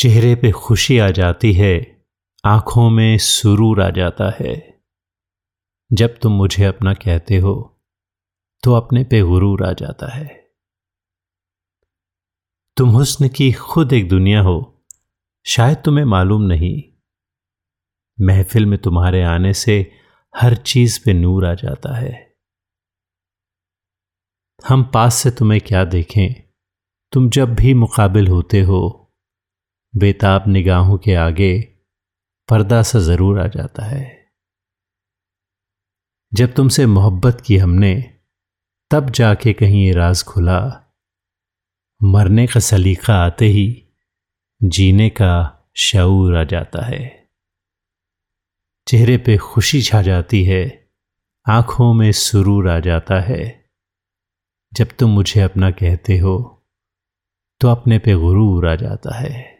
चेहरे पे खुशी आ जाती है, आँखों में सुरूर आ जाता है। जब तुम मुझे अपना कहते हो तो अपने पे गुरूर आ जाता है। तुम हुस्न की खुद एक दुनिया हो, शायद तुम्हें मालूम नहीं। महफिल में तुम्हारे आने से हर चीज़ पे नूर आ जाता है। हम पास से तुम्हें क्या देखें? तुम जब भी मुकाबिल होते हो बेताब निगाहों के आगे पर्दा सा ज़रूर आ जाता है। जब तुमसे मोहब्बत की हमने, तब जाके कहीं ये राज खुला। मरने का सलीका आते ही जीने का शऊर आ जाता है। चेहरे पे खुशी छा जाती है, आँखों में सुरूर आ जाता है। जब तुम मुझे अपना कहते हो तो अपने पे गुरूर आ जाता है।